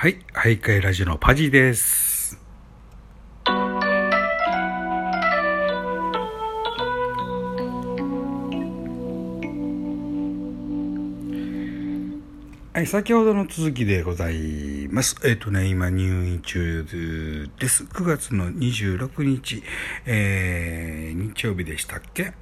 はい、徘徊ラジオのパジです。はい、先ほどの続きでございます。えっ、とね、今入院中です。9月の26日、えー、日曜日でしたっけ？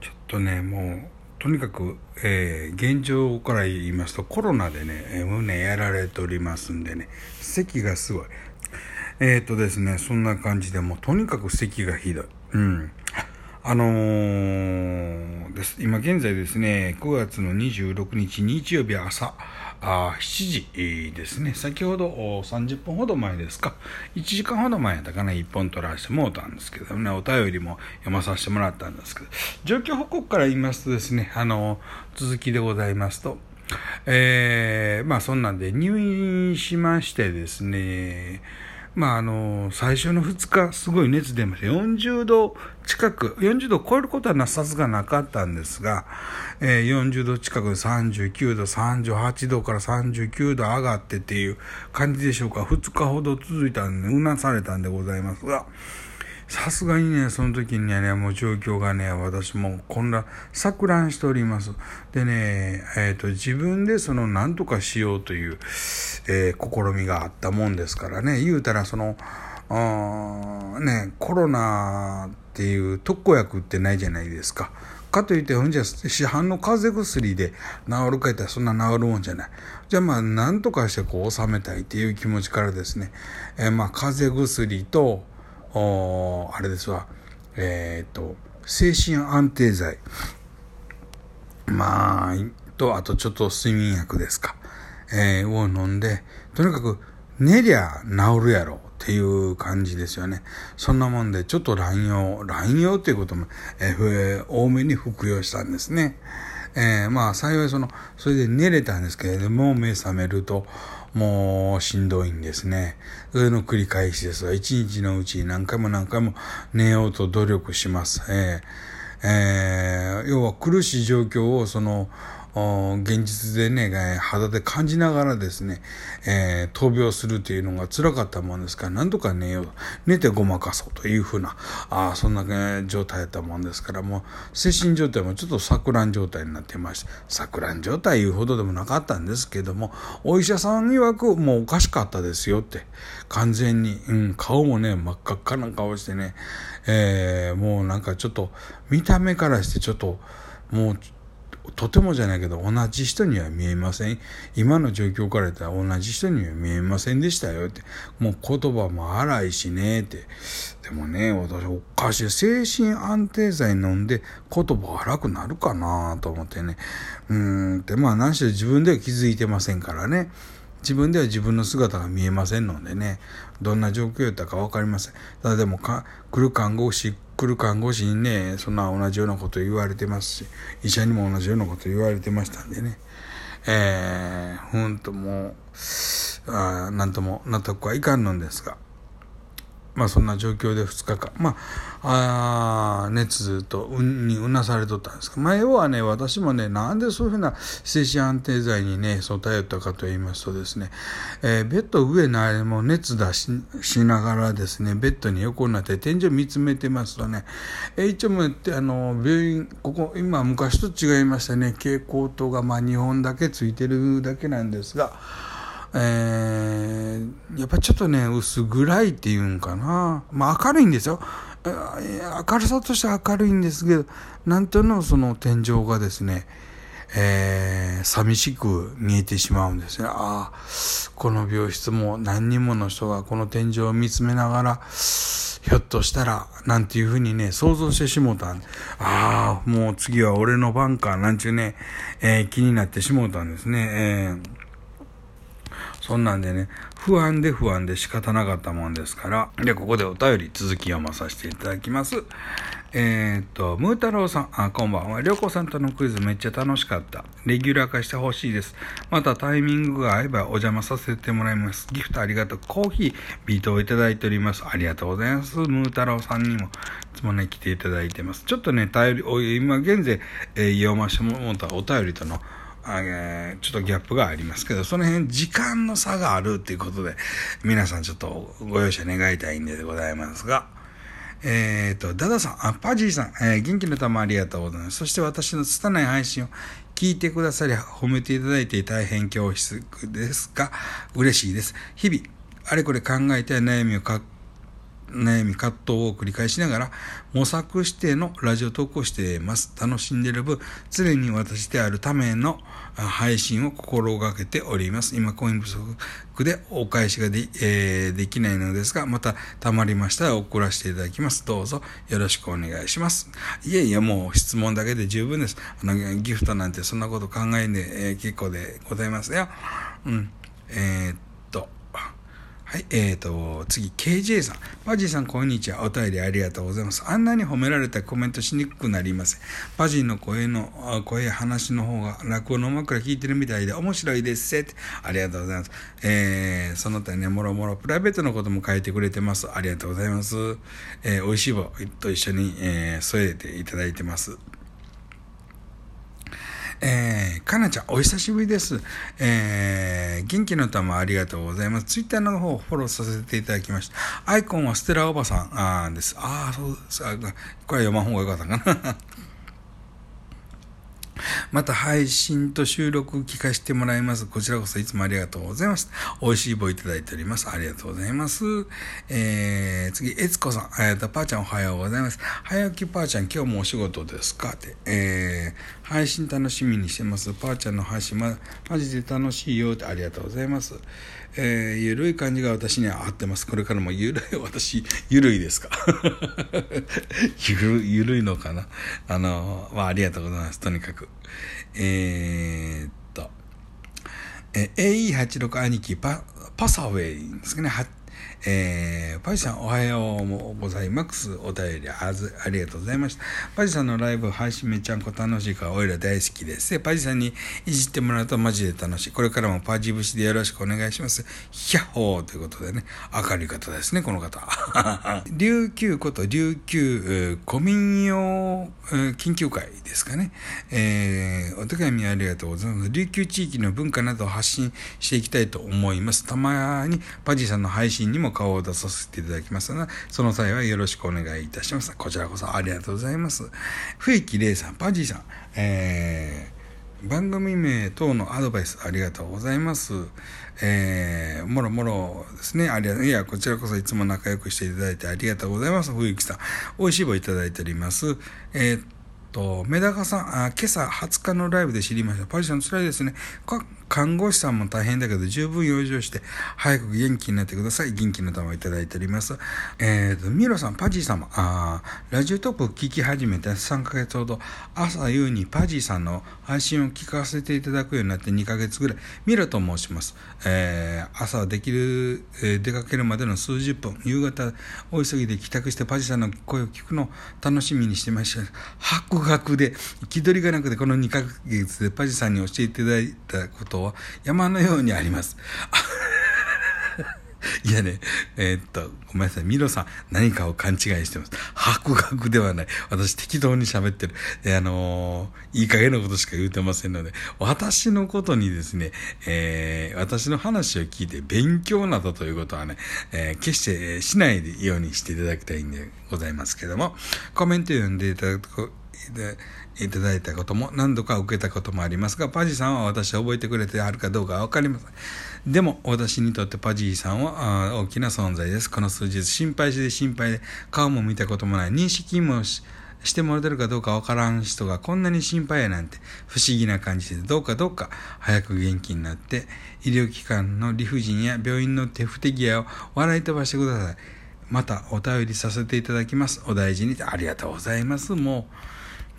ちょっとね、もう、とにかく、えー現状から言いますと、コロナでね、えー胸やられておりますんでね、咳がすごい。えっ、とですね、そんな感じで、もうとにかく咳がひどい。うん。あのーです。今現在ですね、9月の26日日曜日朝、あ7時ですね。先ほど30分ほど前ですか。1時間ほど前やったかな、1本取らせてもうたんですけどね、お便りも読まさせてもらったんですけど、状況報告から言いますとですね、あのー続きでございますと、えーまあそんなんで入院しましてですね、まああの、最初の2日、すごい熱出ました、40度近く、40度を超えることはなさすがなかったんですが、えー40度近く、39度、38度から39度上がってっていう感じでしょうか、2日ほど続いたんで、うなされたんでございますが、さすがにね、その時にはね、もう状況がね、私も混乱、錯乱しております。でね、えっ、と、自分でその、何とかしようという、えー試みがあったもんですからね、言うたら、その、あーね、コロナっていう特効薬ってないじゃないですか。かといって、ほんじゃ、市販の風邪薬で治るか言ったらそんな治るもんじゃない。じゃあまあ、なんとかしてこう収めたいっていう気持ちからですね、えーまあ、風邪薬と、あれですわ、えっ、と、精神安定剤。まあ、と、あとちょっと睡眠薬ですか。えーを飲んで、とにかく寝りゃ治るやろっていう感じですよね。そんなもんで、ちょっと乱用、乱用っていうことも、えーふえー多めに服用したんですね。えーまあ幸いその、それで寝れたんですけれども、目覚めると、もうしんどいんですね。それの繰り返しですが。一日のうちに何回も何回も寝ようと努力します。えーえー要は苦しい状況をその、現実でね、肌で感じながらですね、えー闘病するというのが辛かったもんですから、なんとか寝よう。寝てごまかそうというふうな、あそんな、ね、状態だったもんですから、もう精神状態もちょっと錯乱状態になってまして、錯乱状態いうほどでもなかったんですけども、お医者さん曰くもうおかしかったですよって、完全に、うん、顔もね、真っ赤っかな顔してね、えーもうなんかちょっと、見た目からしてちょっと、もう、とてもじゃないけど、同じ人には見えません。今の状況から言ったら同じ人には見えませんでしたよって。もう言葉も荒いしねって。でもね、私おかしい。精神安定剤飲んで言葉荒くなるかなと思ってね。うんって、まあ何しろ自分では気づいてませんからね。自分では自分の姿が見えませんのでね、どんな状況やったか分かりません。ただでもか、来る看護師、来る看護師にね、そんな同じようなこと言われてますし、医者にも同じようなこと言われてましたんでね、えー、ほんともう、あなんとも納得はいかんのですが、まあそんな状況で2日間、まあ、あ熱とうんにうなされとったんですが、前はね、私もね、なんでそういうふうな精神安定剤にね、そう頼ったかと言いますとですね、えーベッド上のあれも熱出ししながらですね、ベッドに横になって天井見つめてますとね、えー一応もうあの、病院、ここ、今昔と違いましたね、蛍光灯がまあ2本だけついてるだけなんですが、えー、やっぱちょっとね、薄暗いっていうんかな。まあ明るいんですよ。明るさとして明るいんですけど、なんとのその天井がですね、えー寂しく見えてしまうんですね。ああ、この病室も何人もの人がこの天井を見つめながら、ひょっとしたら、なんていうふうにね、想像してしもたんああ、もう次は俺の番か、なんちゅうね、えー気になってしもたんですね。えーそんなんでね、不安で不安で仕方なかったもんですから、で、ここでお便り続き読まさせていただきます。えーっと、ムー太郎さん、あ、こんばんは。りょうこさんとのクイズめっちゃ楽しかった。レギュラー化してほしいです。またタイミングが合えばお邪魔させてもらいます。ギフトありがとう。コーヒー、ビートをいただいております。ありがとうございます。ムー太郎さんにも、いつもね、来ていただいてます。ちょっとね、頼り、今現在、えー読ましてもらったお便りとの、えー、ちょっとギャップがありますけど、その辺時間の差があるっていうことで、皆さんちょっとご容赦願いたいんでございますが、えっ、ー、と、ダダさん、あ、パジーさん、えー、元気の玉ありがとうございます。そして私の拙い配信を聞いてくださり、褒めていただいて大変恐縮ですが、嬉しいです。日々、あれこれ考えて悩みをか悩み葛藤を繰り返しながら模索してのラジオ投稿しています。楽しんでる分、常に私であるための配信を心がけております。今、コイン不足でお返しがで,、えー、できないのですが、また溜まりましたら送らせていただきます。どうぞよろしくお願いします。いえいえ、もう質問だけで十分です。あのギフトなんてそんなこと考えんで、えー、結構でございますよ。うん。えーはい、えーと、次、KJ さん。パジーさん、こんにちは。お便りありがとうございます。あんなに褒められたコメントしにくくなりません。パジーの声の、声話の方が落語の枕聞いてるみたいで面白いですせ。ありがとうございます。えー、その他ね、もろもろプライベートのことも書いてくれてます。ありがとうございます。えー、美味しい棒と一緒に、えー、添えていただいてます。えー、かなちゃん、お久しぶりです。えー、元気の玉ありがとうございます。ツイッターの方をフォローさせていただきました。アイコンはステラおばさんあです。ああ、そうです。これ読まん方がよかったかな。また配信と収録聞かせてもらいます。こちらこそいつもありがとうございます。美味しい棒いただいております。ありがとうございます。えー、次、えつこさん。えーと、ぱーちゃんおはようございます。早起きぱーちゃん、今日もお仕事ですか？って。えー、配信楽しみにしてます。ぱーちゃんの配信、ま、マジで楽しいよってありがとうございます。えー、ゆるい感じが私には合ってます。これからもゆるい、私、ゆるいですか？ゆる、ゆるいのかな？あの、まあ、ありがとうございます。とにかく。えー、っと、え、AE86 兄貴パ、パサウェイですかね。えー、パジさんおはようございます。お便りあずありがとうございました。パジさんのライブ配信めちゃんこ楽しいから、おいら大好きです。パジさんにいじってもらうとマジで楽しい。これからもパジ節でよろしくお願いします。ヒャッホーということでね、明るい方ですね、この方。琉球こと琉球古民謡研究会ですかね。えー、お手紙ありがとうございます。琉球地域の文化などを発信していきたいと思います。たまにパジさんの配信にも顔を出させていただきますので、その際はよろしくお願いいたします。こちらこそありがとうございます。冬木玲さん、パジーさん、えー、番組名等のアドバイスありがとうございます。えー、もろもろですね。ありが。いや、こちらこそいつも仲良くしていただいてありがとうございます。冬木さん。美味しい棒いただいております。えーと、メダカさん、あ今朝20日のライブで知りました。パジさん辛いですね。看護師さんも大変だけど、十分養生して、早く元気になってください。元気の玉をいただいております。えーと、ミロさん、パジー様、あラジオトークを聞き始めて3ヶ月ほど、朝夕にパジーさんの配信を聞かせていただくようになって2ヶ月ぐらい、ミロと申します。えー、朝できる、えー、出かけるまでの数十分、夕方、大急ぎで帰宅してパジーさんの声を聞くのを楽しみにしてました。白学で、気取りがなくて、この2ヶ月でパジーさんに教えていただいたことことは山のようにあります。いやね、えー、っと、ごめんなさい。ミロさん、何かを勘違いしてます。白学ではない。私、適当に喋ってる。で、あのー、いい加減なことしか言うてませんので、私のことにですね、えー、私の話を聞いて勉強などということはね、え、決してしないようにしていただきたいんでございますけども、コメント読んでいただくいただいたことも何度か受けたこともありますが、パジーさんは私を覚えてくれてあるかどうかはわかりません。でも、私にとってパジーさんは大きな存在です。この数日、心配して心配で、顔も見たこともない、認識もしてもらってるかどうかわからん人がこんなに心配やなんて不思議な感じで、どうかどうか早く元気になって、医療機関の理不尽や病院の手不手際を笑い飛ばしてください。またお便りさせていただきます。お大事に。ありがとうございます。もう、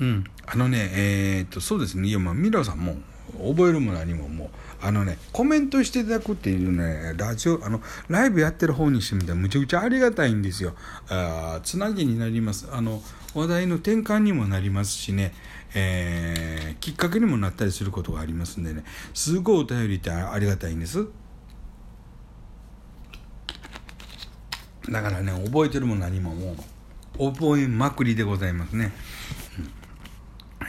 うん、あのね、えー、っと、そうですね、いや、まあ、ミラさんも、覚えるも何ももう、あのね、コメントしていただくっていうね、ラジオ、あの、ライブやってる方にしてみたらむちゃくちゃありがたいんですよ。あつなぎになります。あの、話題の転換にもなりますしね、えー、きっかけにもなったりすることがありますんでね、すごいお便りってありがたいんです。だからね、覚えてるも何ももう、覚えまくりでございますね。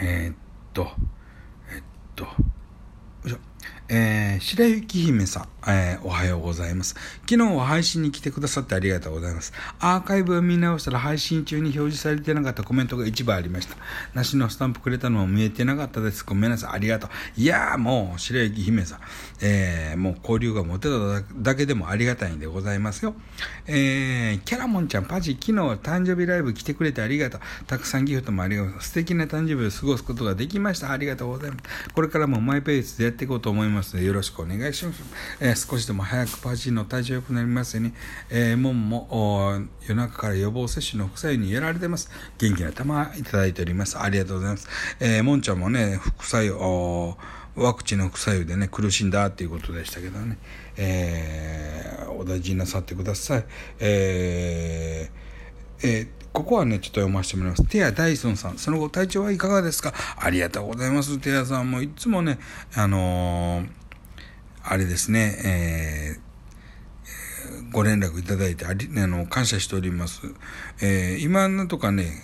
えー、っと、えっと、えー、白雪姫さん、えー、おはようございます。昨日は配信に来てくださってありがとうございます。アーカイブを見直したら配信中に表示されてなかったコメントが一部ありました。梨のスタンプくれたのも見えてなかったです。ごめんなさい。ありがとう。いやーもう、白雪姫さん、えー、もう交流が持てただけでもありがたいんでございますよ。えー、キャラモンちゃん、パジ、昨日誕生日ライブ来てくれてありがとう。たくさんギフトもありがとう。素敵な誕生日を過ごすことができました。ありがとうございます。これからもマイペースでやっていこうと思います。ますので、よろしくお願いします。えー、少しでも早くパーチーの体調良くなりますように、えー、門も夜中から予防接種の副作用にやられてます。元気な玉いただいております。ありがとうございます。えー、もんちゃんもね、副作用、ワクチンの副作用でね、苦しんだっていうことでしたけどね、えー、お大事になさってください。えー、えーここはね、ちょっと読ませてもらいます。テア・ダイソンさん。その後、体調はいかがですか？ありがとうございます。テアさんもいつもね、あのー、あれですね、えー、ご連絡いただいてあり、あの、感謝しております。えー、今なんとかね、